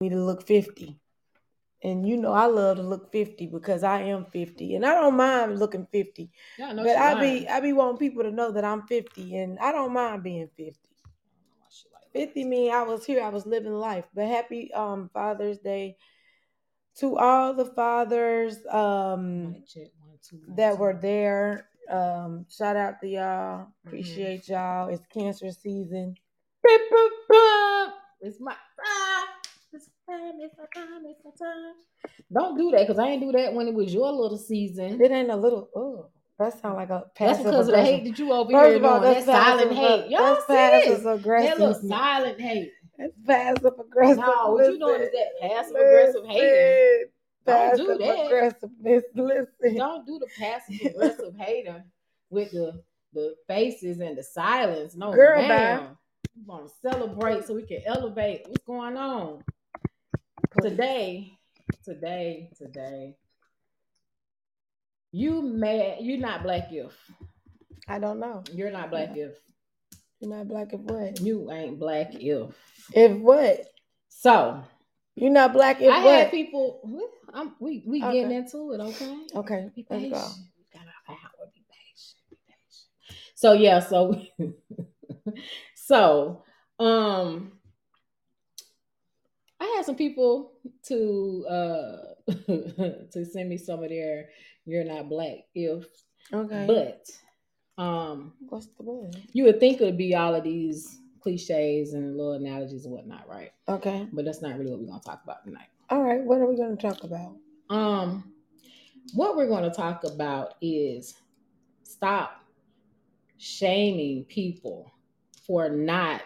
me to look 50. And you know I love to look 50 because I am 50. And I don't mind looking 50. Yeah, know But I lying. be I be wanting people to know that I'm 50 and I don't mind being 50. Like 50 mean I was here, I was living life. But happy um Father's Day to all the fathers um Mic check, one, two, one, that were there. Um shout out to y'all. Mm-hmm. Appreciate y'all. It's cancer season. Beep, boop, boop. It's my time. It's my time. It's my time. It's my time. Don't do that because I ain't do that when it was your little season. It ain't a little oh that sound like a passive. That's passive because of the hate that you over First here all, doing. that's That silent passive, hate. Y'all that's see this? passive That aggressive. little silent hate. That's passive aggressive. No, what you doing is that passive aggressive hating. listen. Don't do that. aggressiveness. Listen. Don't do the passive aggressive hater with the the faces and the silence. No, Girl, ma'am. We want to celebrate so we can elevate. What's going on today? Today, today. You mad? You're not black if I don't know. you're not black if You're not black if what? you ain't black if. If what? So You're not black if I what? had people. we- I'm, we we Okay. getting into it, okay? Okay, Be let's go. We got an hour. Be patient. Be patient. So yeah, so so um had some people to uh to send me some of their you're not black if Okay. but um What's the word? you would think it would be all of these cliches and little analogies and whatnot, right? Okay. But that's not really what we're gonna talk about tonight. All right. What are we to talk about? Um, what we're to talk about is stop shaming people for not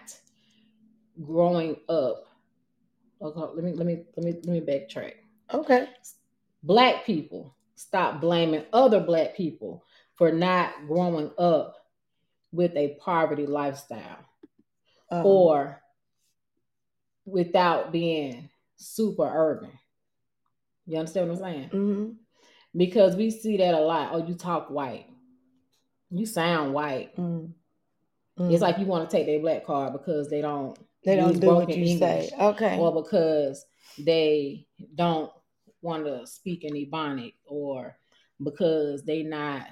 growing up. Okay, let me let me let me let me backtrack. Okay. Black people stop blaming other black people for not growing up with a poverty lifestyle Um, or without being super urban. You understand what I'm saying? mhm. because we see that a lot. Oh, you talk white, you sound white. Mm. It's like you want to take their black card because they don't they don't do what you say. Okay. or because they don't want to speak in Ebonic, or because they not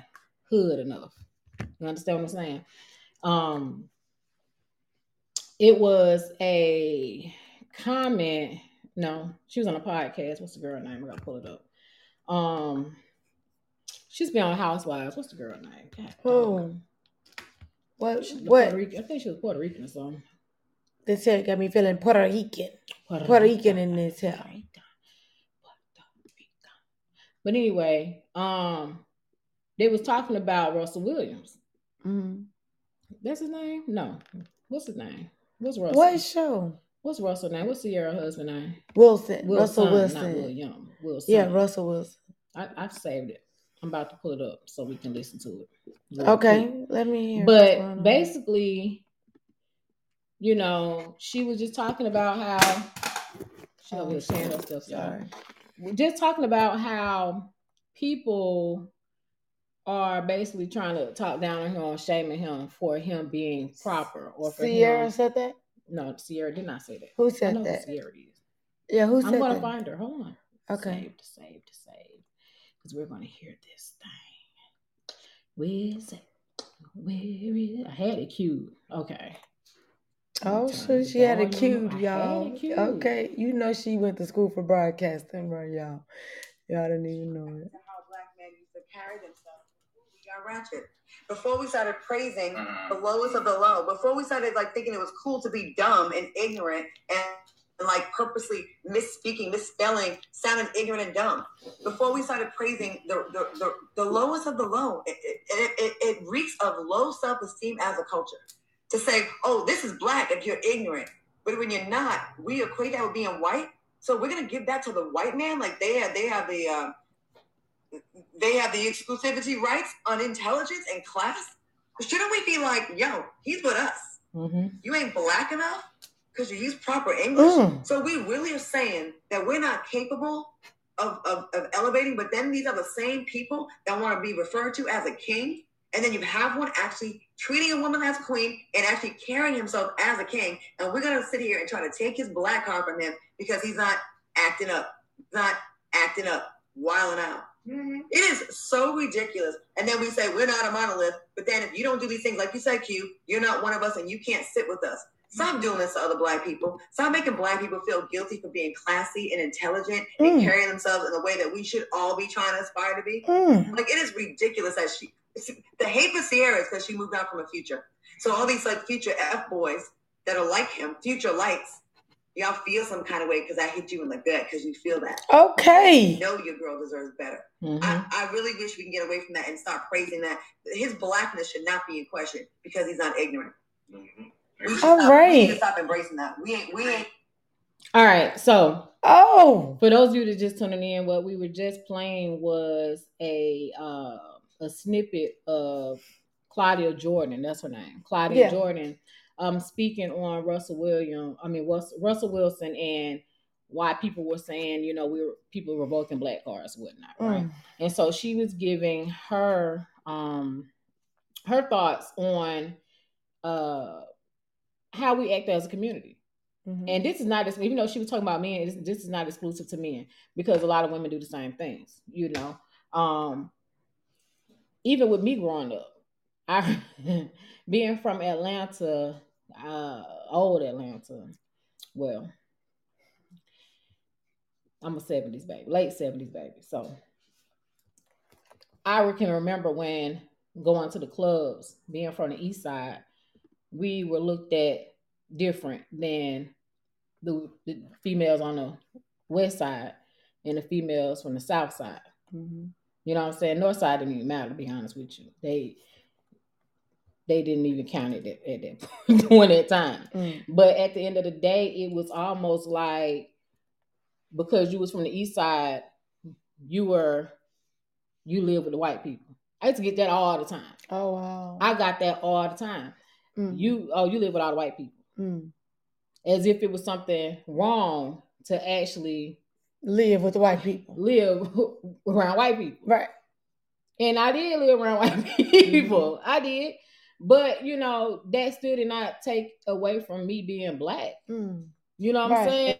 hood enough. You understand what I'm saying? Um, it was a comment. No, she was on a podcast. What's the girl name? I gotta pull it up. Um, she's been on Housewives. What's the girl name? Who? What? What? Rican. I think she was Puerto Rican or something. This here got me feeling Puerto Rican. Puerto Rican in this. Puerto Rican. Puerto Rican. But anyway, um, they was talking about Russell Williams. Mm. That's his name? No. What's his name? What's Russell? What show? What's Russell name? What's Ciara husband name? Wilson. Wilson, Russell Wilson. not William. Wilson. Yeah, Russell Wilson. I, I've saved it. I'm about to pull it up so we can listen to it. Okay, quick. let me hear. But basically, you know, she was just talking about how she Oh, over saying her sorry. We're just talking about how people are basically trying to talk down on him or shaming him for him being proper or for Ciara him. said that. No, Ciara did not say that. Who I said know who that? Ciara is. Yeah, who said I'm gonna that? find her. Hold on. Okay. Save to save to save. Because we're gonna hear this thing. Where is it? Where is it? I had it queued. Okay. Oh, so she had a volume up. queued, I had y'all. it. Okay, you know she went to school for broadcasting, right, y'all? Y'all didn't even know it. how black men used to carry themselves. We got ratchet. Before we started praising the mm. lowest of the low, before we started like thinking it was cool to be dumb and ignorant and, and like purposely misspeaking, misspelling, sounding ignorant and dumb. Before we started praising the the, the, the lowest of the low, it, it, it, it, it reeks of low self-esteem as a culture. To say, oh, this is black if you're ignorant. But when you're not, we equate that with being white. So we're gonna give that to the white man, like they have they have the uh, they have the exclusivity rights on intelligence and class. Shouldn't we be like, yo, he's with us. Mm-hmm. You ain't black enough because you use proper English. Mm. So we really are saying that we're not capable of, of, of elevating, but then these are the same people that want to be referred to as a king. And then you have one actually treating a woman as a queen and actually carrying himself as a king. And we're gonna sit here and try to take his black card from him because he's not acting up, not acting up, wilding out. Mm-hmm. It is so ridiculous. And then we say we're not a monolith, but then if you don't do these things, like you said, Q, you're not one of us and you can't sit with us. Stop doing this to other black people. Stop making black people feel guilty for being classy and intelligent mm. and carrying themselves in the way that we should all be trying to aspire to be. Mm. Like it is ridiculous that she the hate for Ciara is because she moved out from a future. So all these like future F boys that are like him, future lights, y'all feel some kind of way because I hit you in the gut because you feel that. Okay. You know your girl deserves better. Mm-hmm. I, I really wish we can get away from that and start praising that. His blackness should not be in question because he's not ignorant. Mm-hmm. All stop, right. We need to stop embracing that. We ain't. We ain't. All right. So. Oh. For those of you that just tuning in, what we were just playing was a uh, a snippet of Claudia Jordan. That's her name. Claudia yeah. Jordan um, speaking on Russell William, I mean Russell Wilson and why people were saying, you know, we were people revoking black cars whatnot, right? Mm. And so she was giving her um her thoughts on uh how we act as a community. Mm-hmm. And this is not even though she was talking about men, this is not exclusive to men because a lot of women do the same things, you know. Um even with me growing up, I being from Atlanta, uh, old Atlanta. Well, I'm a 70s baby, late 70s baby. So I can remember when going to the clubs, being from the east side, we were looked at different than the, the females on the west side and the females from the south side. Mm-hmm. You know what I'm saying? North side didn't even matter, to be honest with you. They they didn't even count it at, at that point in time. Mm. But at the end of the day, it was almost like because you was from the east side, you were you live with the white people. I used to get that all the time. Oh wow. I got that all the time. Mm. You oh you live with all the white people. Mm. As if it was something wrong to actually live with white people. Live around white people. Right. And I did live around white people. Mm-hmm. I did. But you know, that still did not take away from me being black. Mm. You know what right. I'm saying?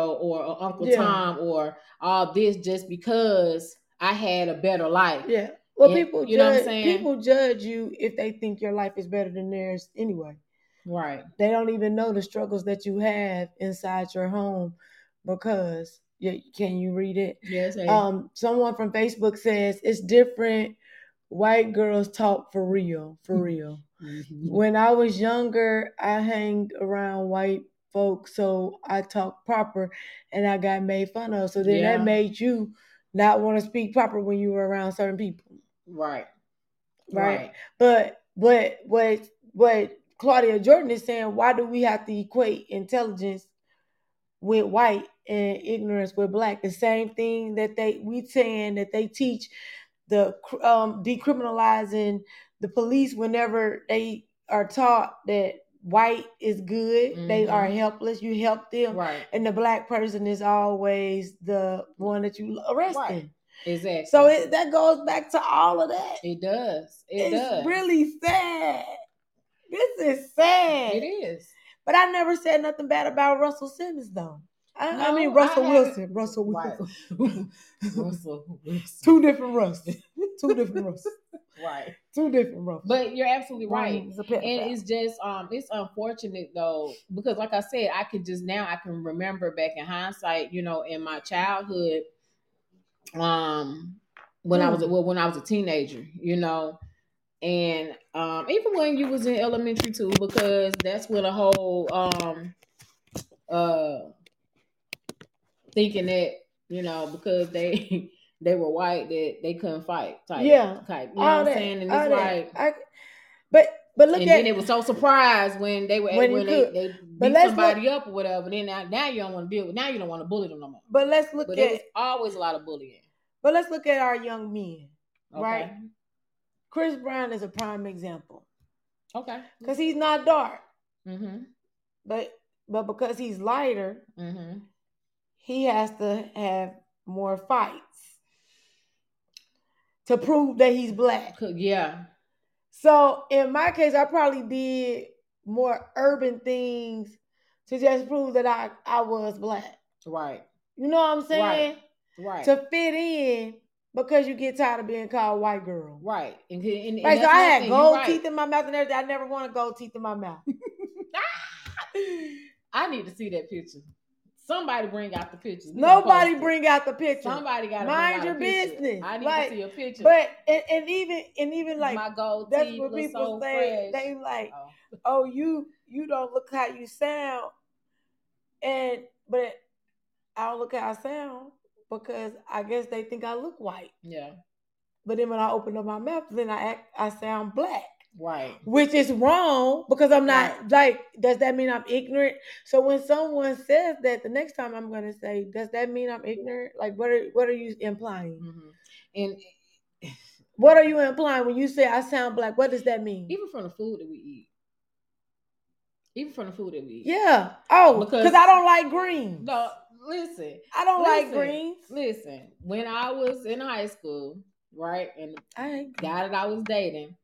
Or, or Uncle Yeah. Tom or all this just because I had a better life. Yeah. Well, Yeah, people you know what I'm saying? people judge you if they think your life is better than theirs anyway. Right. They don't even know the struggles that you have inside your home because yeah, can you read it? Yes. hey. Um, someone from Facebook says it's different. White girls talk for real, for real. Mhm. when I was younger, I hanged around white folks, so I talked proper, and I got made fun of. So then Yeah. that made you not want to speak proper when you were around certain people, Right. right? But but what what Claudia Jordan is saying, why do we have to equate intelligence with white and ignorance with black? The same thing that they we saying that they teach the um, decriminalizing the police whenever they are taught that white is good, they Mhm. are helpless. You help them, Right. and the black person is always the one that you arresting. Right. Exactly. So it, that goes back to all of that. it does. It it's does. really sad. This is sad. It is. But I never said nothing bad about Russell Simmons though. I, I mean Russell haven't- Wilson. Russell Right. Wilson. Russell Wilson. Two different Russes. Two different Russes. Right. Two different Russes. But you're absolutely right. One is and it's just um it's unfortunate though because like i said i can just now i can remember back in hindsight you know in my childhood um when i was Hmm. well when i was a teenager you know and um even when you was in elementary too because that's when the whole um uh thinking that you know because they they were white that they couldn't fight type Yeah. type you know all what that. i'm saying and it's like I, but but look at and at then they were so surprised when they were When when, you they, they beat somebody up or whatever. Then now, now you don't want to deal with. Now you don't want to bully them no more. but let's look But at it always a lot of bullying. but let's look at our young men. Okay. Right. Chris Brown is a prime example Okay. because he's not dark, Mm-hmm. but but because he's lighter, Mm-hmm. he has to have more fights to prove that he's black. Yeah. So in my case, I probably did more urban things to just prove that I, I was black. Right. You know what I'm saying? Right. To fit in because you get tired of being called white girl. right. And, and, and Right, so I had. Gold right. teeth in my mouth and everything. I never want wanted gold teeth in my mouth. I need to see that picture. Somebody bring out the pictures. We Nobody bring out the picture. Somebody got to Mind your out a picture. business. I need Like, to see a picture. But and, and even and even like my gold that's what people so say. fresh. They like, Oh. oh, you you don't look how you sound, and but I don't look how I sound because I guess they think I look white. Yeah. But then when I open up my mouth, then I act I sound black. Right. which is wrong because I'm not like, does that mean I'm ignorant? So when someone says that, the next time I'm gonna say, does that mean I'm ignorant? Like, what are what are you implying? hmm And What are you implying when you say I sound black? What does that mean? even from the food that we eat, even from the food that we eat. Yeah. Oh, Because- I don't like greens. No, listen, I don't like listen, greens. listen. When I was in high school, right, and I guy that I was dating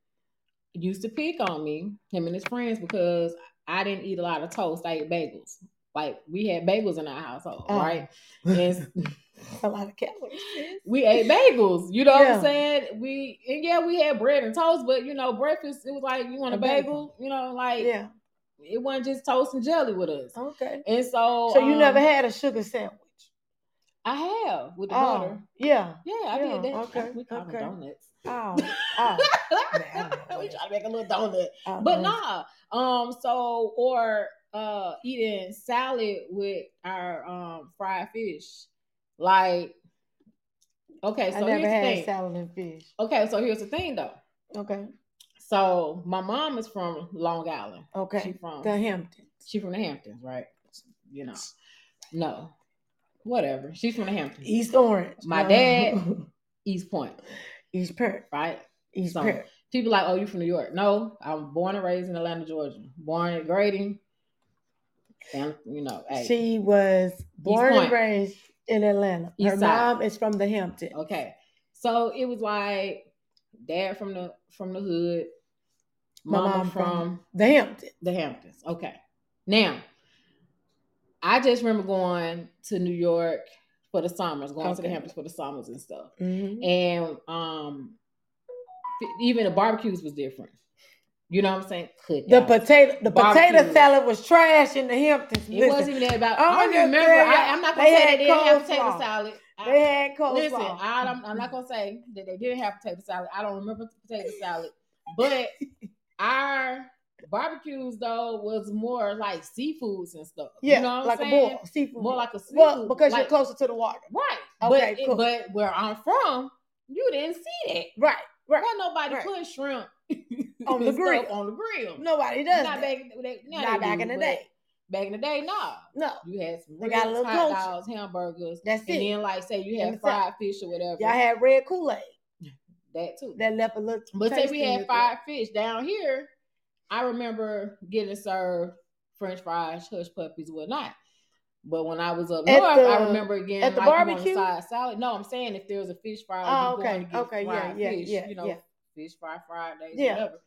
used to pick on me, him and his friends, because I didn't eat a lot of toast. I ate bagels. Like we had bagels in our household, Oh. right? And a lot of calories. we ate bagels. You know what I'm saying? We and yeah, we had bread and toast, but you know, breakfast it was like you want a, A bagel, bagel. you know, like Yeah. it wasn't just toast and jelly with us. Okay. And so So you um, never had a sugar sandwich? I have with the Oh, butter. yeah. Yeah, I Yeah, did that. okay, We call them donuts. Oh. Oh. I we that. try to make a little donut. oh, But nice. nah. Um, so or uh eating salad with our um fried fish. Like okay, so I never here's the had thing. salad and fish. Okay, so here's the thing though. Okay. So my mom is from Long Island. Okay. She Okay. from The Hamptons. she from the Hamptons, right? You know. No. Whatever. She's from the Hamptons. East Orange. My dad- East Point, East Park. right? He's So, Park. People like, oh, you from New York? No, I'm born and raised in Atlanta, Georgia. Born at Grady, and you know, hey, She was born and raised in Atlanta. Her East side. mom is from the Hamptons. okay. So it was like dad from the from the hood, mama mom from, from the Hamptons. the Hamptons. Okay, now I just remember going to New York for the summers, going to the Hamptons for the summers and stuff. Mhm. And um even the barbecues was different. You know what I'm saying? The potato, the potato salad was trash in the Hamptons. it Listen, wasn't even that about. I'm I don't remember. I, I'm not gonna they say had they didn't have potato salad. I- they had coleslaw. Listen, I don't, I'm not gonna say that they didn't have potato salad. I don't remember the potato salad, but our barbecues though was more like seafoods and stuff. yeah, you know like saying? a boil, seafood. More like a seafood. well, because like, you're closer to the water. right. Okay, but, cool. but where I'm from, you didn't see that. Right, right. Wasn't nobody right. putting shrimp On the grill. on the grill. Nobody does not that. back, they, Not back do, in the day. Back in the day, no. No, You had some got a little hot dogs, hamburgers, that's and it. then like say you had fried fish or whatever. Y'all had red Kool Aid that too. that left a little. But say we had fried fish down here. I remember getting served French fries, hush puppies, whatnot. But when I was up At north, the- I remember getting at the like you want a barbecue? side salad. No, I'm saying if there was a fish fry, Oh, okay, okay, yeah, yeah, fish, yeah, you know, yeah. fish fry Fridays, Yeah. whatever.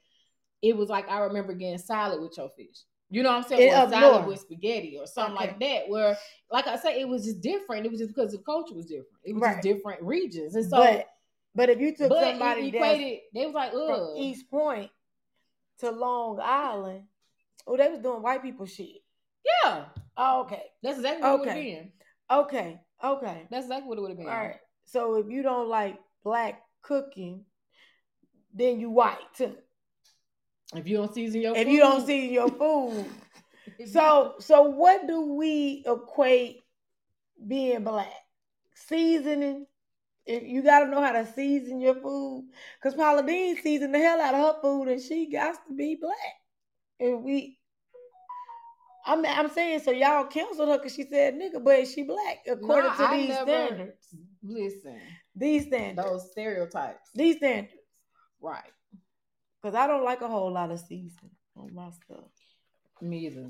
It was like I remember getting salad with your fish. You know what I'm saying? It or salad north. with spaghetti or something Okay. like that. Where, like I say, it was just different. It was just because the culture was different. It was Right. just different regions, and so. but but if you took somebody equated, they was like, ugh. East Point to Long Island, oh, they was doing white people shit. Yeah, Oh, okay, that's exactly what it would have Okay. been. okay, okay. That's exactly what it would have been. All right. So if you don't like black cooking, then you white too. If you don't season your If food, you don't season your food. So so what do we equate being black? Seasoning. If you gotta know how to season your food. Cause Paula Deen seasoned the hell out of her food and she got to be black. And we I'm I'm saying so y'all canceled her because she said nigga, but she black according Nah, to I these never- standards. listen, These standards. those stereotypes, These standards. right? Because I don't like a whole lot of seasoning on my stuff. Me either.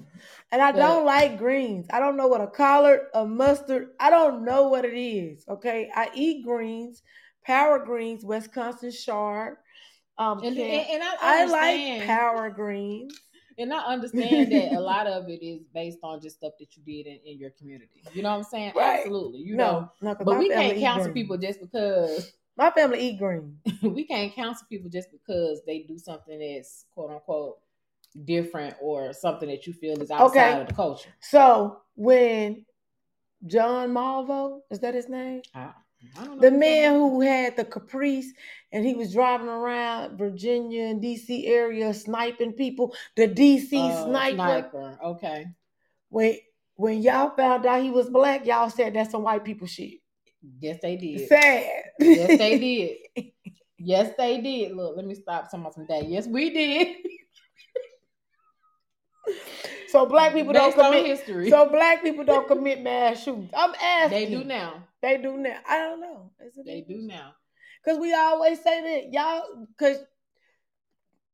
And I But- don't like greens. I don't know what a collard, a mustard, I don't know what it is. Okay. I eat greens, power greens, Wisconsin shard. Um, And, and, and I I like power greens. and I understand that a lot of it is based on just stuff that you did in, in your community. You know what I'm saying? Right. Absolutely. You know, no, no, 'cause but we can't counsel people just because My family eat greens. we can't counsel people just because they do something that's quote unquote different or something that you feel is outside Okay. of the culture. So when John Malvo, is that his name? I, I don't know The man who had the Caprice and he was driving around Virginia and DC area sniping people. The DC. Uh, sniper. sniper. Okay. When when y'all found out he was black, y'all said that's some white people shit. Yes, they did. Sad. Yes, they did. Yes, they did. Look, let me stop some of some day. Yes, we did. so black people don't commit. history. So black people don't commit mass shootings. I'm asking. they do now. They do now. I don't know. They do now. Cause we always say that y'all. Cause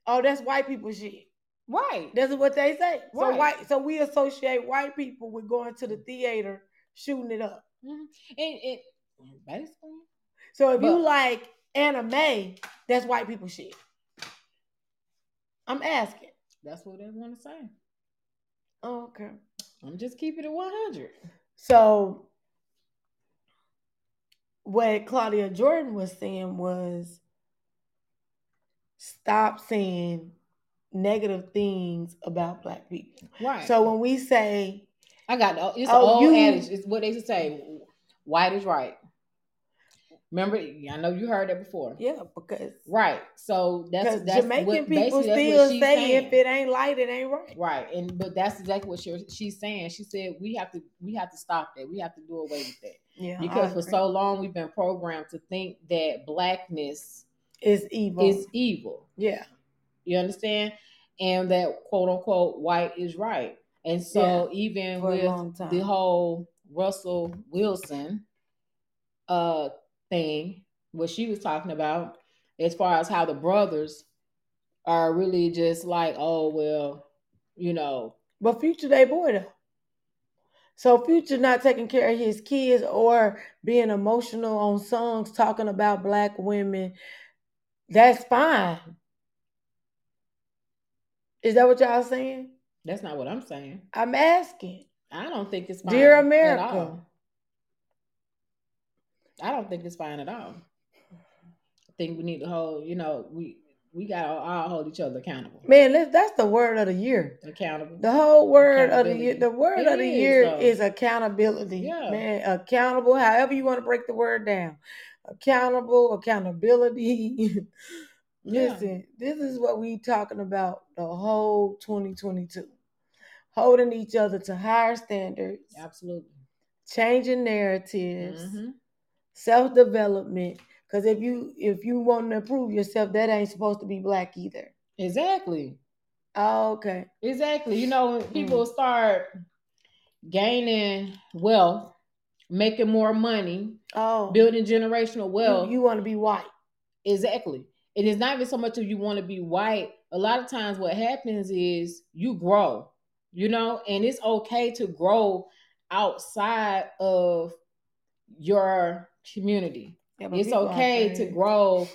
oh, that's white people shit. Right. That's what they say. So white. So we associate white people with going to the theater shooting it up. Mhm. And it basically. So if you But- like anime, that's white people shit. I'm asking. That's what they want to say. Oh, okay. I'm just keeping it 100. So what Claudia Jordan was saying was stop saying negative things about black people. Right. So when we say I got the- it's Oh, an old you- adage. It's what they used to say. White is right. Remember, I know you heard that before. yeah, because Right. So that's that's Jamaican what, people still say saying. if it ain't light, it ain't right. Right, and but that's exactly what she, she's saying. She said we have to we have to stop that. We have to do away with that Yeah, because for so long we've been programmed to think that blackness it's evil. is evil. yeah, You understand? And that quote unquote white is right. And so even with the whole Russell Wilson uh thing, what she was talking about, as far as how the brothers are really just like, oh well, you know, But Future they boy though. So Future not taking care of his kids or being emotional on songs talking about black women, that's fine. Is that what y'all saying? that's not what I'm saying. I'm asking. I don't think it's fine. Dear at America. I don't think it's fine at all. I think we need to hold, you know, we we gotta all hold each other accountable. Man, that's the word of the year. Accountable. The whole word of the year, the word It of the is, year though. is accountability. Yeah. Man, accountable, however you want to break the word down. Accountable, accountability. Yeah. Listen, this is what we talking about the whole 2022. Holding each other to higher standards, Absolutely. changing narratives, Mhm. Self-development. Because if you if you want to improve yourself, that ain't supposed to be black either. Exactly. Oh, okay. Exactly. You know, when Mm. people start gaining wealth, making more money, Oh, building generational wealth. you, you want to be white. Exactly. It is not even so much of you want to be white. A lot of times, what happens is you grow, you know, and it's okay to grow outside of your community. Yeah, It's okay to grow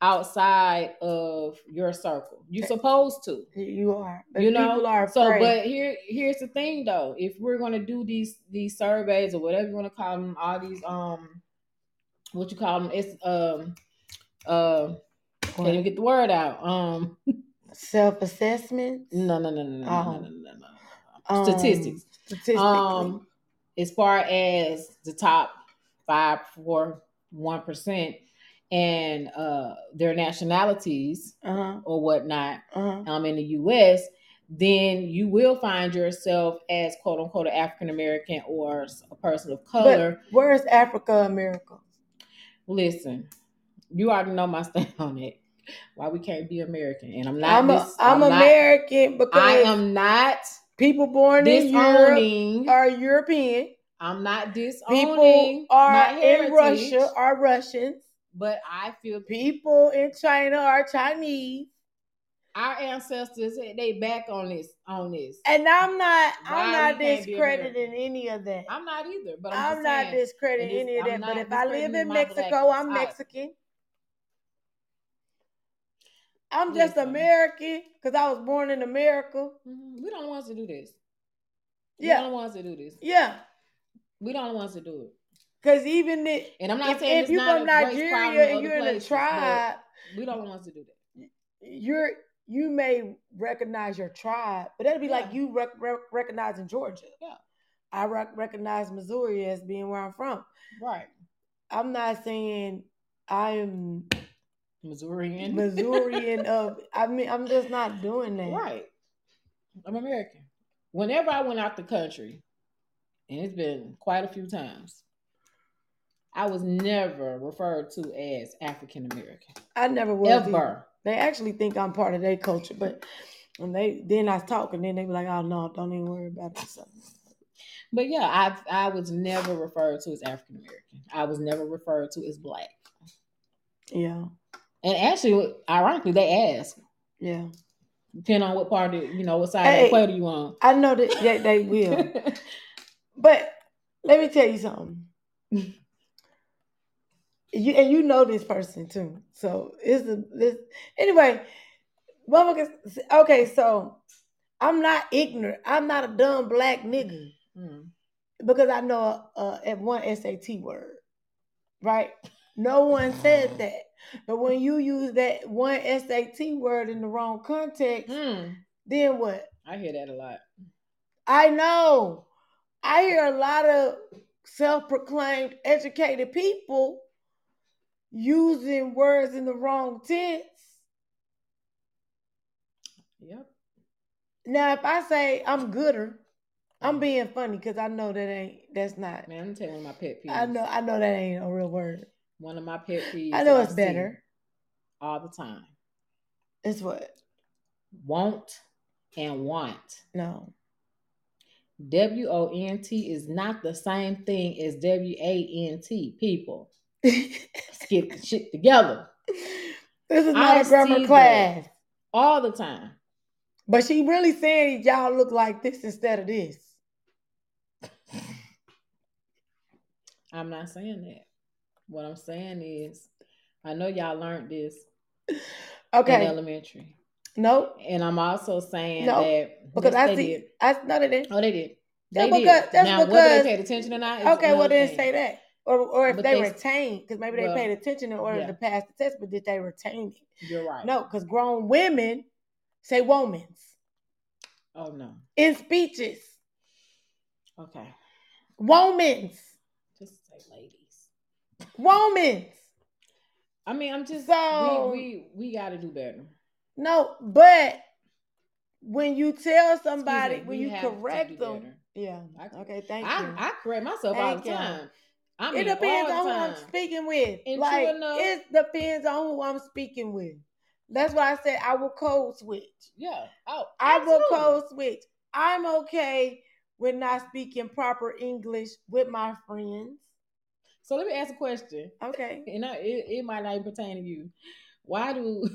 outside of your circle. You're supposed to. You are. But you know people are so but here here's the thing though if we're going to do these these surveys or whatever you want to call them all these um what you call them it's um uh can you get the word out um self assessment. no no no no no Oh. no no no, no, no. statistics Statistically. um as far as the top five four one percent and uh their nationalities uh-huh. or whatnot Uh-huh. um, in the U.S., then you will find yourself as quote unquote an African American or a person of color. But where's Africa America? Listen, you already know my stand on it. Why we can't be American? And I'm not. I'm, a, dis- I'm, not- American because I am not people born in Europe are European. I'm not disowning People are in Russia are Russians. but I feel People in China are Chinese. our ancestors they back on this on this. And I'm not Why I'm not discrediting any of that. I'm not either, but I'm, I'm, not saying, discrediting any of that. But if I live in Mexico, I'm. Mexican. I'm just Listen. American because I was born in America. Mhm. we don't want to do this. We Yeah, don't want to do this. yeah. We don't want to do it. Because even if, And I'm not if, saying if you're from a race problem Nigeria and you're in a places, tribe, we don't want to do that. you're you may recognize your tribe, but that'd be like you rec- rec- recognizing Georgia. Yeah. I rec- recognize Missouri as being where I'm from. Right. I'm not saying I am Missourian. Missourian of. I mean, I'm just not doing that. right. I'm American. Whenever I went out the country, and it's been quite a few times, I was never referred to as African American. I never was. either. Ever. They actually think I'm part of their culture, but when they then I talk and then they be like, "Oh no, don't even worry about it." So, But yeah, I I was never referred to as African American. I was never referred to as black. yeah, And actually, ironically, they ask. yeah. depending on what part of you know what side of the equator you on. I know that they, they will, but let me tell you something. You and you know this person too, so it's a this anyway. Motherfuckers, okay, so I'm not ignorant. I'm not a dumb black nigga. Mm. because I know uh, at one SAT word, right? No one said that. But when you use that one SAT word in the wrong context, Mm. then what? I hear that a lot. I know. I hear a lot of self-proclaimed educated people using words in the wrong tense. Yep. Now, if I say I'm gooder, I'm mm. being funny because I know that ain't that's not. Man, I'm telling you one of my pet peeves. I know I know that ain't a real word. One of my pet peeves. I know it's see better. all the time. It's what? Won't and want. No. W O N T is not the same thing as W A N T. People, let's get the shit together This is not a grammar class. all the time. But she really saying y'all look like this instead of this. I'm not saying that. What I'm saying is, I know y'all learned this in Okay. Elementary, Nope. and I'm also saying No, that Because yes, I they see did. I no they didn't. Oh, they did. That's They because did. that's now, whether they paid attention or not. okay, well thing. say that. Or or if But they, they- retained, because maybe they well, paid attention in order yeah. to pass the test, but did they retain it? You're right. No, because grown women say womans Oh no. in speeches. Okay. Womans. Just say ladies. Womans. I mean, I'm just So- we we we got to do better. No, but when you tell somebody, me, when you correct them, better. yeah. Okay, thank I, you. I correct myself all Thank the you. time. I it depends on the who I'm speaking with. And like enough- it depends on who I'm speaking with. That's why I said I will code switch. Yeah. Oh, I will code switch. I'm okay with not speaking proper English with my friends. So let me ask a question, Okay. and I, it, it might not even pertain to you. Why do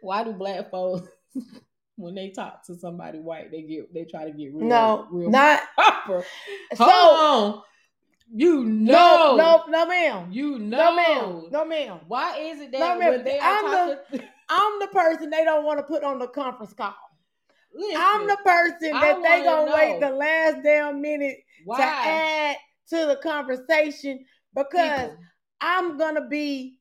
why do black folks when they talk to somebody white they get they try to get real No, real not proper? so. Hold on. You know. No, no, no, ma'am. You know. No, ma'am. No, ma'am. Why is it No, that ma'am. when they are I'm the- I'm the person they don't want to put on the conference call. Listen, I'm the person that they gonna wait the last damn minute why to add to the conversation because people, I'm gonna be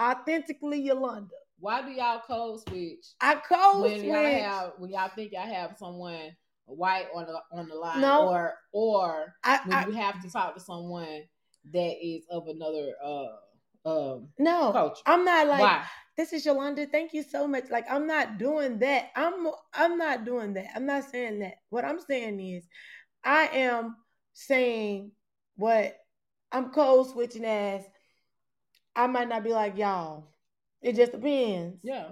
authentically Yolanda. Why do y'all code switch I code when switch. y'all have when y'all think y'all have someone white on the on the line No. or or I, when I, you have to talk to someone that is of another uh um no, culture. I'm not like why? this is Yolanda. Thank you so much. Like I'm not doing that. I'm I'm not doing that. I'm not saying that. What I'm saying is I am saying what I'm code switching as I might not be like y'all. It just depends. Yeah,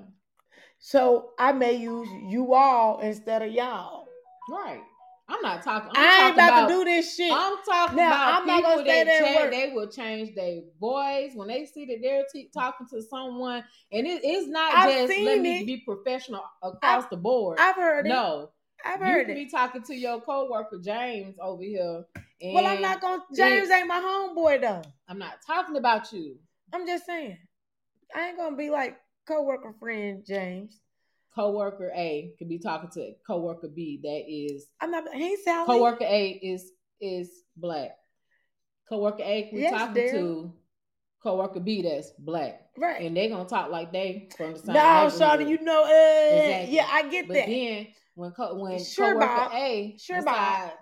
So I may use you all instead of y'all. right. I'm not talking. I'm I ain't talking about, about to do this shit. I'm talking Now, about I'm not people that that change, they will change their voice when they see that they're t- talking to someone, and it, it's not I've just let me it. be professional across the board. I've heard it. no, I've heard it. you it. be talking to your coworker James over here. And well, I'm not gonna. James ain't my homeboy though. I'm not talking about you. I'm just saying. I ain't gonna be like coworker friend James. Coworker A could be talking to coworker B that is I'm not. He ain't Sally. coworker A is is black. Coworker A we Yes, talking dear. to coworker B that's black. right? and they gonna talk like they from the same. No. Shawty, you know. Uh, Exactly. Yeah, I get that. But that. then when co- when Sure, coworker Bob. A Sure, Bob.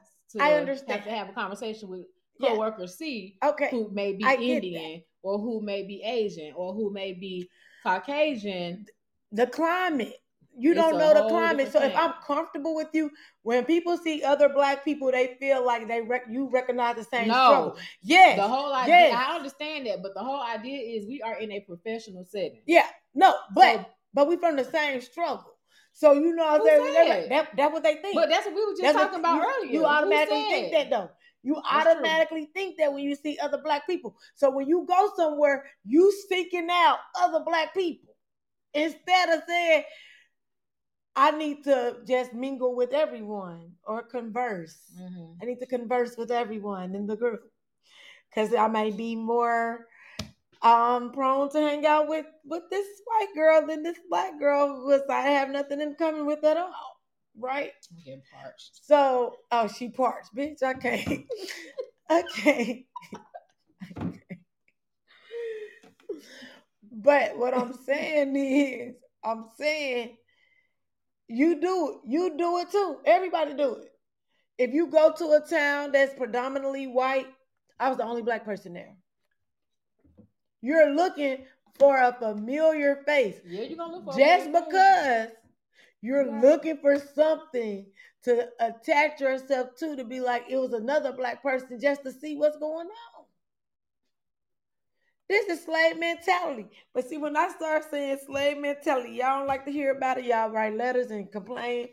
I have understand. to have a conversation with Yeah. coworker C, okay. who may be I Indian or who may be Asian or who may be Caucasian, the climate. You It's don't know the climate. So if I'm comfortable with you, when people see other black people, they feel like they rec- you recognize the same no, struggle. Yes. the whole idea. yes. I understand that, but the whole idea is we are in a professional setting. yeah. No, but So- but we from the same struggle. So you know what I'm saying? That, that's what they think. But that's what we were just That's what talking about you, earlier. You automatically think that though. You true. automatically think that when you see other black people. So when you go somewhere, you seeking out other black people instead of saying, I need to just mingle with everyone or converse. Mhm. I need to converse with everyone in the group. Cause I may be more um prone to hang out with with this white girl than this black girl because I have nothing in common with at all. Right? I'm getting parched. So, oh, she parts, bitch. I can't. I can't. but what I'm saying is, I'm saying you do it. You do it too. Everybody do it. If you go to a town that's predominantly white, I was the only black person there. You're looking for a familiar face Yeah, you're gonna look for just because you're Right. looking for something to attach yourself to to be like it was another black person just to see what's going on. This is slave mentality. But see, when I start saying slave mentality, y'all don't like to hear about it. Y'all write letters and complain,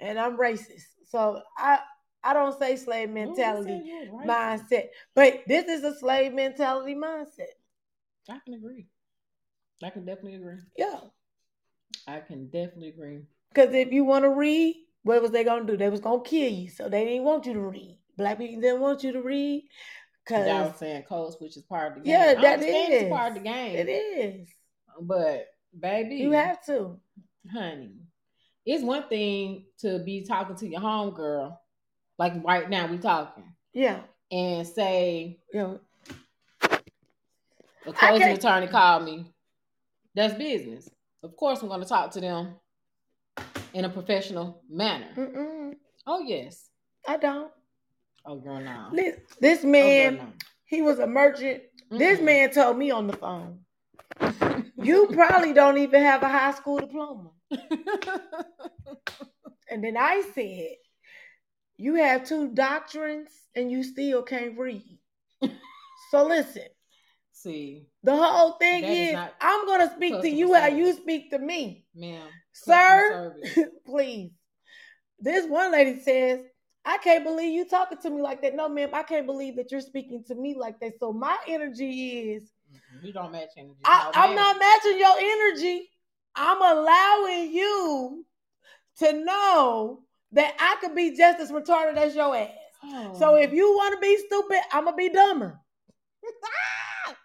and I'm racist. So I I don't say slave mentality you was mindset. But this is a slave mentality mindset. I can agree. I can definitely agree. Yeah. I can definitely agree. Because if you want to read, what was they gonna do? They was gonna kill you, so they didn't want you to read. Black people didn't want you to read, Cause Y'all was saying code switch is part of the game. Yeah, I that it's part of the game. it is. But baby, You have to. honey, it's one thing to be talking to your homegirl like right now we talking, Yeah. and say Yeah. a closing attorney called me, that's business. Of course, I'm going to talk to them in a professional manner. Mm-mm. Oh yes. I don't. Oh girl, no. This, this Oh, girl, man, no. he was a merchant. This Mm-mm. man told me on the phone, you probably don't even have a high school diploma. And then I said, you have two doctrines and you still can't read. so listen, See, the whole thing is is, I'm going to speak to you how you speak to me. ma'am, Sir, please. This one lady says, I can't believe you talking to me like that. No, ma'am, I can't believe that you're speaking to me like that. So my energy is you don't match energy. I, No, I'm not matching your energy. I'm allowing you to know that I could be just as retarded as your ass. Oh. So if you want to be stupid, I'm gonna be dumber.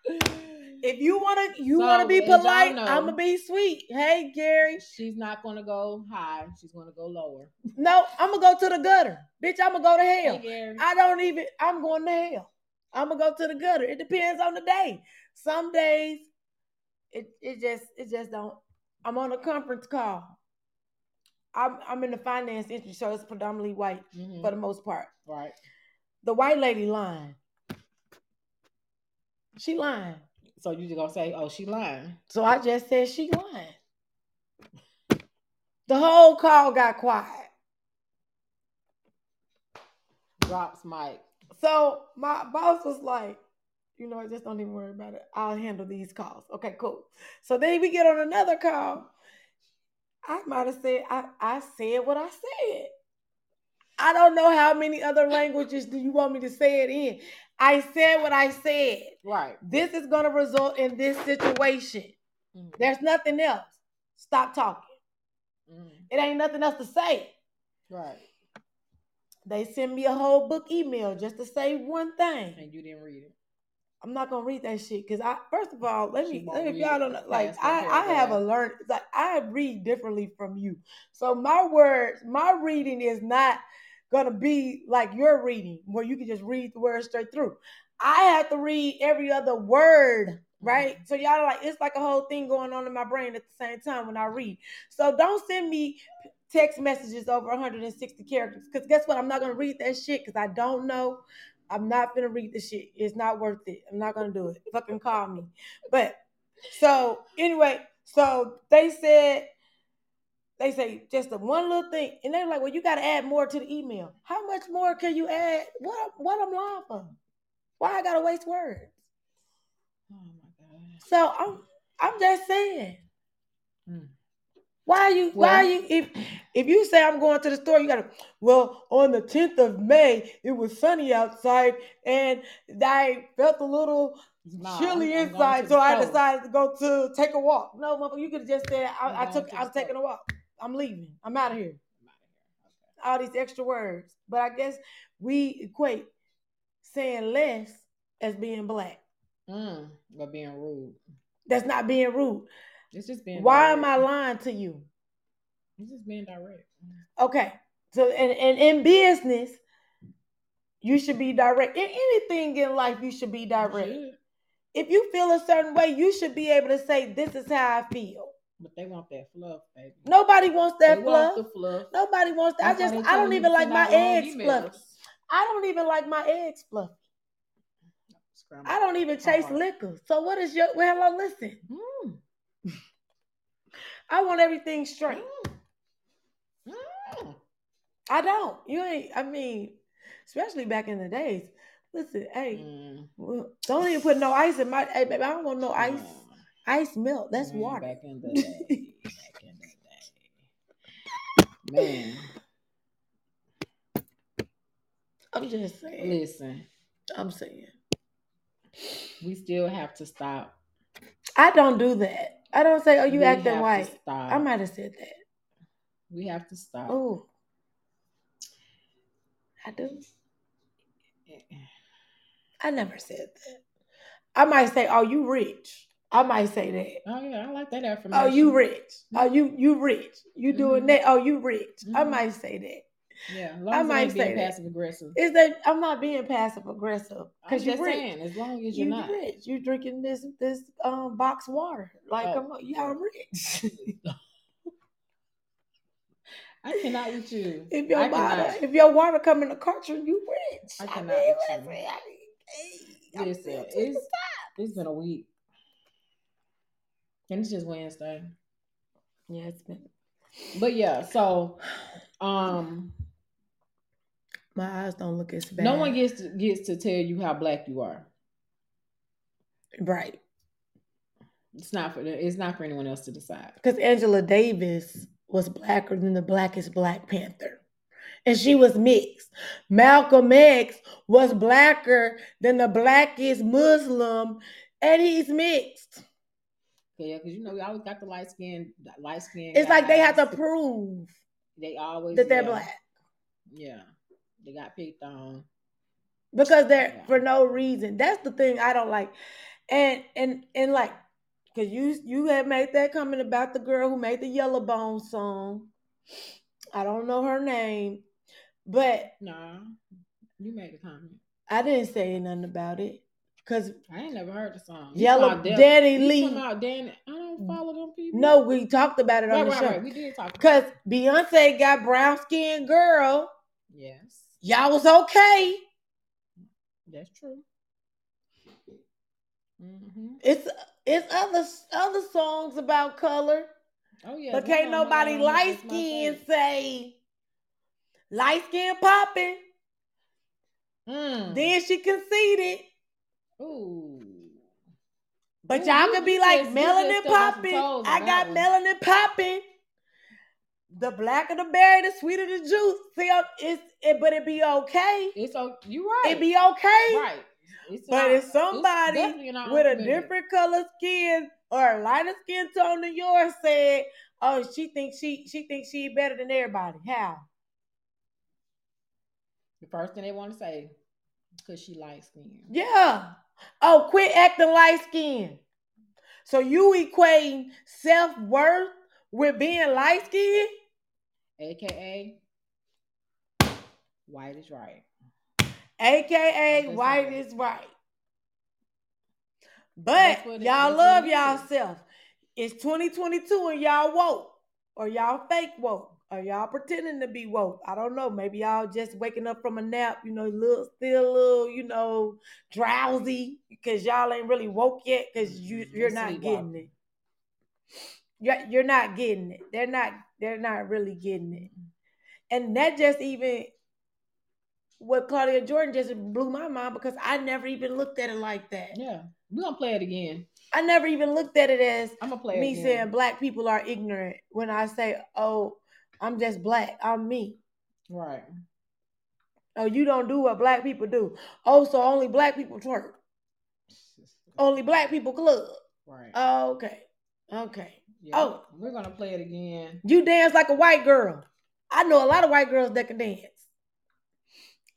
if you wanna you So, wanna be polite, know- I'm gonna be sweet. Hey Gary, she's not gonna go high, she's gonna go lower. no, I'm gonna go to the gutter, bitch. I'm gonna go to Hey, hell. Gary. I don't even. I'm going to hell. I'm gonna go to the gutter. It depends on the day. Some days, it it just it just don't. I'm on a conference call. I'm I'm in the finance industry, so it's predominantly white Mhm. for the most part. right. The white lady lying. She lying. So you just gonna say, "Oh, she lying." So I just said she lying. The whole call got quiet. Drops mic. So my boss was like, you know, what, just don't even worry about it. I'll handle these calls. Okay, cool. So then we get on another call. I might have said, I, I said what I said. I don't know how many other languages do you want me to say it in. I said what I said. Right. This is going to result in this situation. Mhm. There's nothing else. Stop talking. Mhm. It ain't nothing else to say. Right. They send me a whole book email just to say one thing. And you didn't read it. I'm not gonna read that shit because I first of all let She me let me- if y'all don't know, like I I have a learn like I read differently from you. So my words, my reading is not gonna be like your reading where you can just read the words straight through. I have to read every other word, mm-hmm. right? So y'all like it's like a whole thing going on in my brain at the same time when I read. So don't send me text messages over 160 characters because guess what? I'm not gonna read that shit because I don't know. I'm not gonna read the shit. It's not worth it. I'm not gonna do it. Fucking call me. But so anyway, so they said they say just the one little thing, and they're like, "Well, you got to add more to the email. How much more can you add? What what I'm lying for? Why I gotta waste words? Oh my god. So I'm I'm just saying. Hmm. Why you why Well- you if if you say I'm going to the store, you gotta well on the 10th of May it was sunny outside and I felt a little Nah, chilly I'm- I'm inside, so I decided to go to take a walk. No, mother, you could have just said I, I took I was taking a walk. I'm leaving. I'm out of here. I'm here. All these extra words, but I guess we equate saying less as being black. Mm, but being rude. That's not being rude. It's just being. Why am I lying to you? It's just being direct. Okay. So and, and in business, you should be direct. In anything in life, you should be direct. Should, If you feel a certain way, you should be able to say, This is how I feel. But they want that fluff, baby. Nobody wants that fluff. want fluff. Nobody wants that. I That's just I don't even like my eggs fluffy. I don't even like my eggs fluffy. I don't even chase Hard. liquor. So what is your well hello listen. Mm. I want everything straight. Mm. Mm. I don't. You ain't I mean, especially back in the days. Listen, hey, Mm. don't even put no ice in my hey baby, I don't want no ice. Ice melt. That's Mm, water. Back in the day. back in the day. Man, I'm just saying. listen, I'm saying. we still have to stop. I don't do that. I don't say, oh, you We acting white. I might have said that. We have to stop. Oh. I do. I never said that. I might say, "Oh, you rich." I might say that. Oh yeah, I like that affirmation. Oh, you rich. Oh, you you rich. You doing Mhm. that? Oh, you rich. I Mhm. might say that. Yeah, I might say that. passive aggressive. Is that I'm not being passive aggressive because you're rich. saying, as long as you're you're not. rich. You drinking this this um box water. Like Oh, on, yeah, I'm rich. I cannot with you. if your I water, cannot. if your water come in a carton, you rich. I I cannot mean, with you. I mean, Listen, it's it's been a week, and it's just Wednesday. Yeah, it's been. But yeah, so um, My eyes don't look as bad. no one gets to, gets to tell you how black you are. right It's not for it's not for anyone else to decide. because Angela Davis was blacker than the blackest Black Panther, and she was mixed. Malcolm X was blacker than the blackest Muslim, and he's mixed. Yeah, because you know we always got the light skin, light skin. It's like they have to prove They always that they're yeah, black Yeah, they got picked on. because they're Yeah. for no reason. That's the thing I don't like, and and and like. Cause you you had made that comment about the girl who made the Yellow Bone song. I don't know her name, but Nah, you made a comment. I didn't say nothing about it. Cause I ain't never heard the song. You Yellow Daddy Lee. about Danny. I don't follow them people. no, we talked about it on the right, show. right. We did talk. Cause Beyonce got brown skinned girl. yes, Y'all was okay. that's true. hmm It's it's other other songs about color, Oh yeah, but can't nobody light skin say light skin popping. Mm. Then she conceded. Ooh. But Ooh, y'all could be like just- you just melanin stepped on some popping. I got melanin popping. The blacker the berry, the sweeter the juice. See, it's it, but it be okay. It's okay. You right. It be okay. right. It's But not- if somebody with a different color skin or a lighter skin tone than yours said, "Oh, she thinks she she thinks she better than everybody." How? the first thing they want to say, because she light skin. Yeah. Oh, quit acting light skin. So you equating self worth with being light skinned? AKA, white is right. AKA That's white right. is right. But That's what it- y'all love what it y'all self. It's 2022 and y'all woke. Or y'all fake woke. Or y'all pretending to be woke. I don't know. Maybe y'all just waking up from a nap, you know, little still a little, you know, drowsy because y'all ain't really woke yet because you Mhm, you're not getting it. You're, you're not getting it. They're not they're not really getting it. And that just even what Claudia Jordan just blew my mind because I never even looked at it like that. Yeah, we're gonna play it again. I never even looked at it as I'm gonna play me again. saying black people are ignorant when I say, "Oh, I'm just black. I'm me." right. Oh, you don't do what black people do. Oh, so only black people twerk. Only black people club. Right. Okay. Okay. Yeah, oh. we're gonna play it again. You dance like a white girl. I know a lot of white girls that can dance.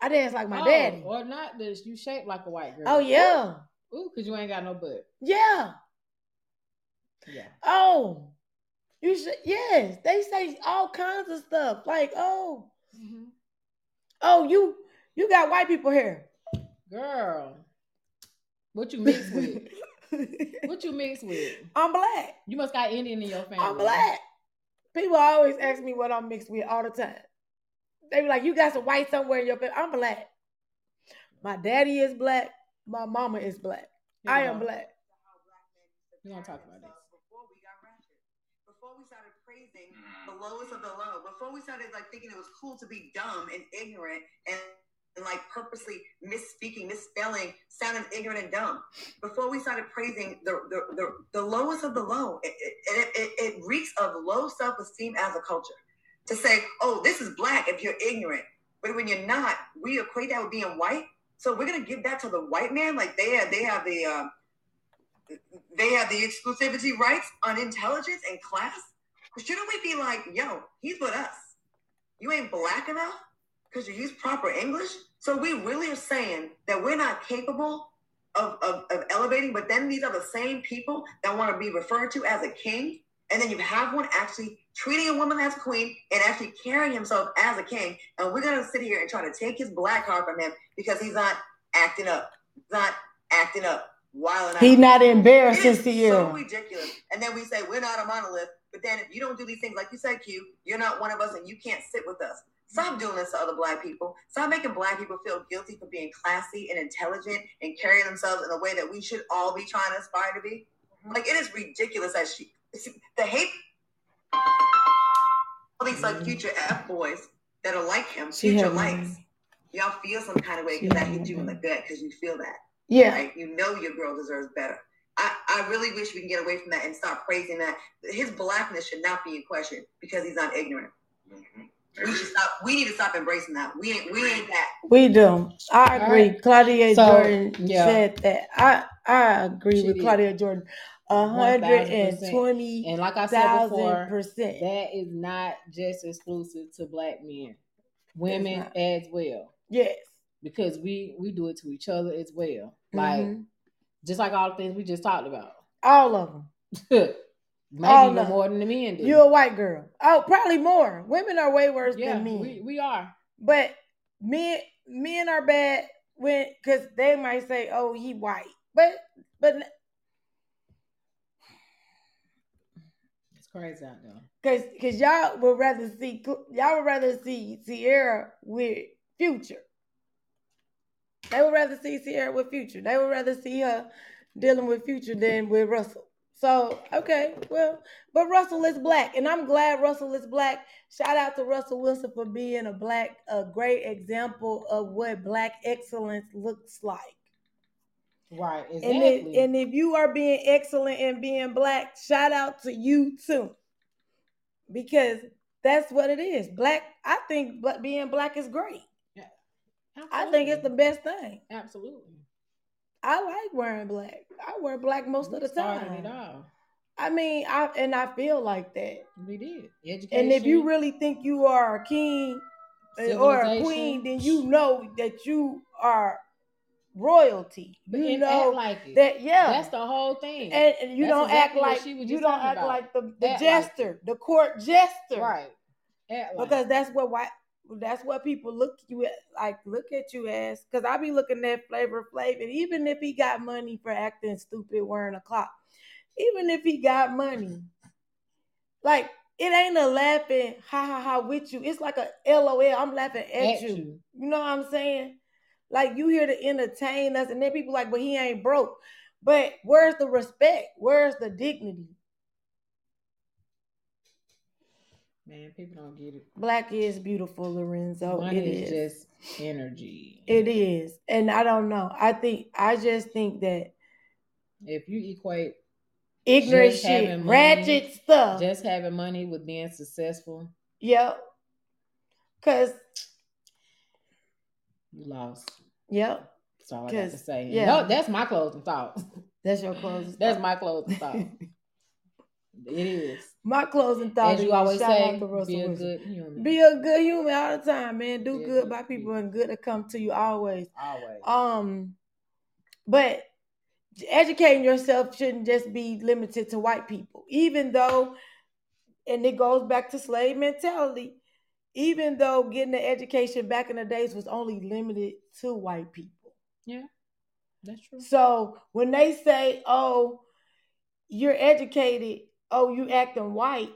I dance like my oh, daddy. Or not this. You shaped like a white girl. Oh yeah. Ooh, cause you ain't got no butt. Yeah. Yeah. Oh. You should yes. They say all kinds of stuff. Like, oh, Mm-hmm. oh, you you got white people here. Girl, what you mix with? what you mix with? I'm black. You must got Indian in your family. I'm black. People always ask me what I'm mixed with all the time. They be like, you got some white somewhere in your family. I'm black. My daddy is black. My mama is black. Here I am black. We're gonna talk about this. Before we got ratchet, before we started praising the lowest of the low, before we started like thinking it was cool to be dumb and ignorant and, and like purposely misspeaking, misspelling, sounding ignorant and dumb, before we started praising the the, the, the lowest of the low, it, it, it, it reeks of low self esteem as a culture. To say, oh, this is black if you're ignorant, but when you're not, we equate that with being white. So we're gonna give that to the white man, like they have they have the. Uh, they have the exclusivity rights on intelligence and class. Shouldn't we be like, yo, he's with us? You ain't black enough because you use proper English. So we really are saying that we're not capable of, of, of elevating, but then these are the same people that want to be referred to as a king and then you have one actually treating a woman as queen and actually carrying himself as a king. And we're gonna sit here and try to take his black card from him because he's not acting up. He's not acting up. Wilding He's not embarrassing to you. so ridiculous. And then we say we're not a monolith. But then if you don't do these things, like you said, Q, you're not one of us and you can't sit with us. Stop doing this to other black people. Stop making black people feel guilty for being classy and intelligent and carrying themselves in a way that we should all be trying to aspire to be. Like it is ridiculous that she the hate all these like future F boys that are like him, She future likes. Y'all feel some kind of way because that hit you in the gut because you feel that. Yeah. Right? You know your girl deserves better. I, I really wish we can get away from that and stop praising that. His blackness should not be in question because he's not ignorant. We should stop. We need to stop embracing that. We ain't. We ain't that. We do. I agree. right. Claudia So, Jordan yeah. said that. I I agree She with did. Claudia Jordan. A hundred and 1000%. twenty And like I said before, percent. that is not just exclusive to black men, women as well, Yes. because we we do it to each other as well. Like Mhm. Just like all the things we just talked about. all of them. Maybe All 'em. more than the men do. You're a white girl. Oh, probably more. Women are way worse yeah, than men. we, we are. But men men are bad when because they might say, "Oh, he white," but but It's crazy out there. because because y'all would rather see y'all would rather see Ciara with Future. They would rather see Ciara with Future. They would rather see her dealing with Future than with Russell. So okay, well, but Russell is black, and I'm glad Russell is black. Shout out to Russell Wilson for being a black, a great example of what black excellence looks like. Right, And exactly. if, and if you are being excellent and being black, shout out to you too. Because that's what it is. Black, I think but being black is great. I think it's the best thing. Absolutely. I like wearing black. I wear black most We of the it time. all. I mean, I and I feel like that. We did. Education. And if you really think you are a king uh, or a queen, then you know that you are royalty. but You know like it. that yeah. That's the whole thing. and, and you That's don't exactly act like you don't act about. like the, the Act like jester, the court jester, right. Like Because it. that's what white. That's what people look you at, like look at you as. Because I be looking at Flavor Flav, and even if he got money for acting stupid wearing a clock, even if he got money, like it ain't a laughing ha ha ha with you. It's like a LOL. I'm laughing at, At you. you. You know what I'm saying? Like you here to entertain us, and then people like, but he ain't broke. But where's the respect? Where's the dignity? Man, people don't get it. Black is beautiful, Lorenzo. It is is. just energy. It is. And I don't know. I think I just think that If you equate ignorant shit, money, ratchet stuff. just having money with being successful, yep. Cause you lost. yep. That's all I got to say. yeah. No, that's my closing thought. That's your closing That's thought. my closing thought. It is. My closing thought As is you always shout say, out to Russell be a Wilson. good human. Be a good human all the time, man. Do Be good good by people human. and good to come to you always. Always. Um, but educating yourself shouldn't just be limited to white people, even though, and it goes back to slave mentality. Even though getting an education back in the days was only limited to white people. Yeah, that's true. So when they say, "Oh, you're educated," "Oh, you acting white,"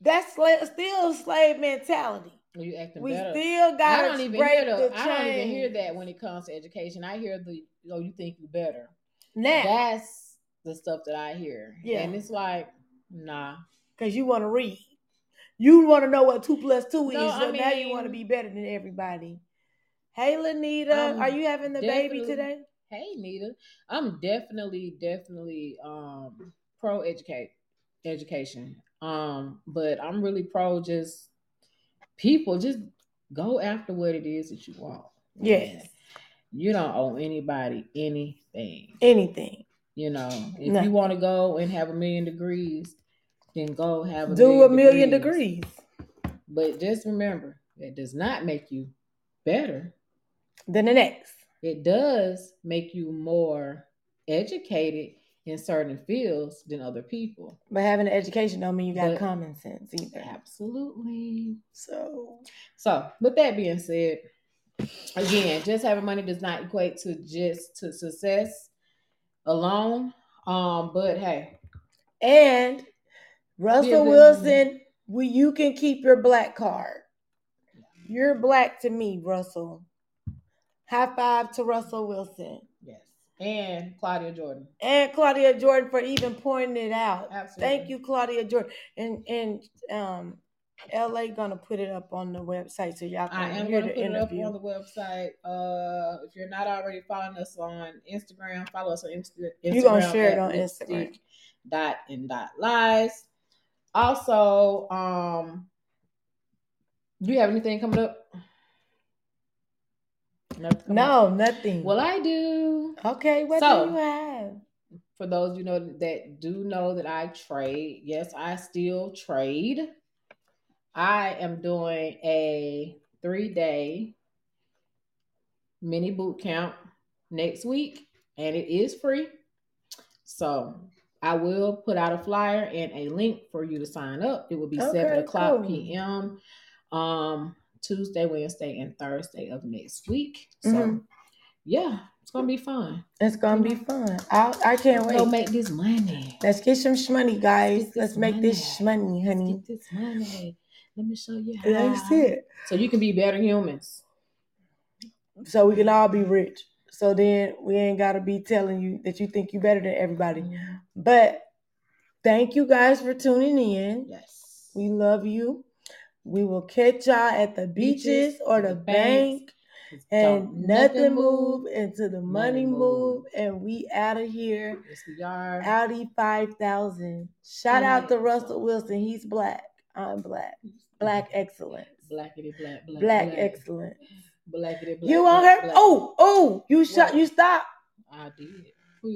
that's sla- still slave mentality. Well, you acting We better. still don't even break hear the, the, I don't even hear that when it comes to education. I hear the oh you think you better. now That's the stuff that I hear. Yeah. And it's like, nah. because you want to read. You want to know what two plus two No, is, so I now you want to be better than everybody. Hey, Lanita, I'm are you having the baby today? Hey Nita. I'm definitely, definitely um pro educate education. Um, but I'm really pro just people just go after what it is that you want. Yes. You don't owe anybody anything. Anything. You know, if No. you want to go and have a million degrees, then go have a Do a million million degrees. degrees. But just remember, it does not make you better. than the next. It does make you more educated in certain fields than other people. But having an education don't mean you got But- common sense either. Absolutely. So So, with that being said, again, just having money does not equate to just to success alone. Um, but hey, and Russell Wilson, we you can keep your black card. You're black to me, Russell. High five to Russell Wilson and Claudia Jordan. and Claudia Jordan for even pointing it out. Absolutely. Thank you, Claudia Jordan. And and um, LA gonna put it up on the website so y'all can I am hear the put it up on the website. Uh, if you're not already following us on Instagram, follow us on Insta- Instagram. You're gonna share it on Instagram. Dot and dot lies. Also, um, do you have anything coming up? Nothing coming up? No, nothing. Well, I do. Okay, what So- do you have? For those you know that do know that I trade, yes, I still trade. I am doing a three day mini boot camp next week, and it is free. So I will put out a flyer and a link for you to sign up. It will be seven o'clock cool. p.m. Um, Tuesday, Wednesday, and Thursday of next week. So Mhm. yeah, it's gonna be fun. It's gonna be fun. I I can't Let's go make this money. Let's get some shmoney, guys. Let's Let's this make this money. shmoney, Let's honey. get this money. Let me show you how. That's it. So you can be better humans. So we can all be rich. So then we ain't gotta be telling you that you think you're better than everybody. Mm-hmm. But thank you guys for tuning in. Yes. We love you. We will catch y'all at the beaches, or the, bank. And nothing move until the money move. move. And we out of here. Yes, we are. Audi 5000. Shout out to Russell Wilson. He's black. I'm black. Black excellence. Blackity black black. Black excellence. Blackity black. You on black, her? black. Oh, oh, you shot you stop. I did.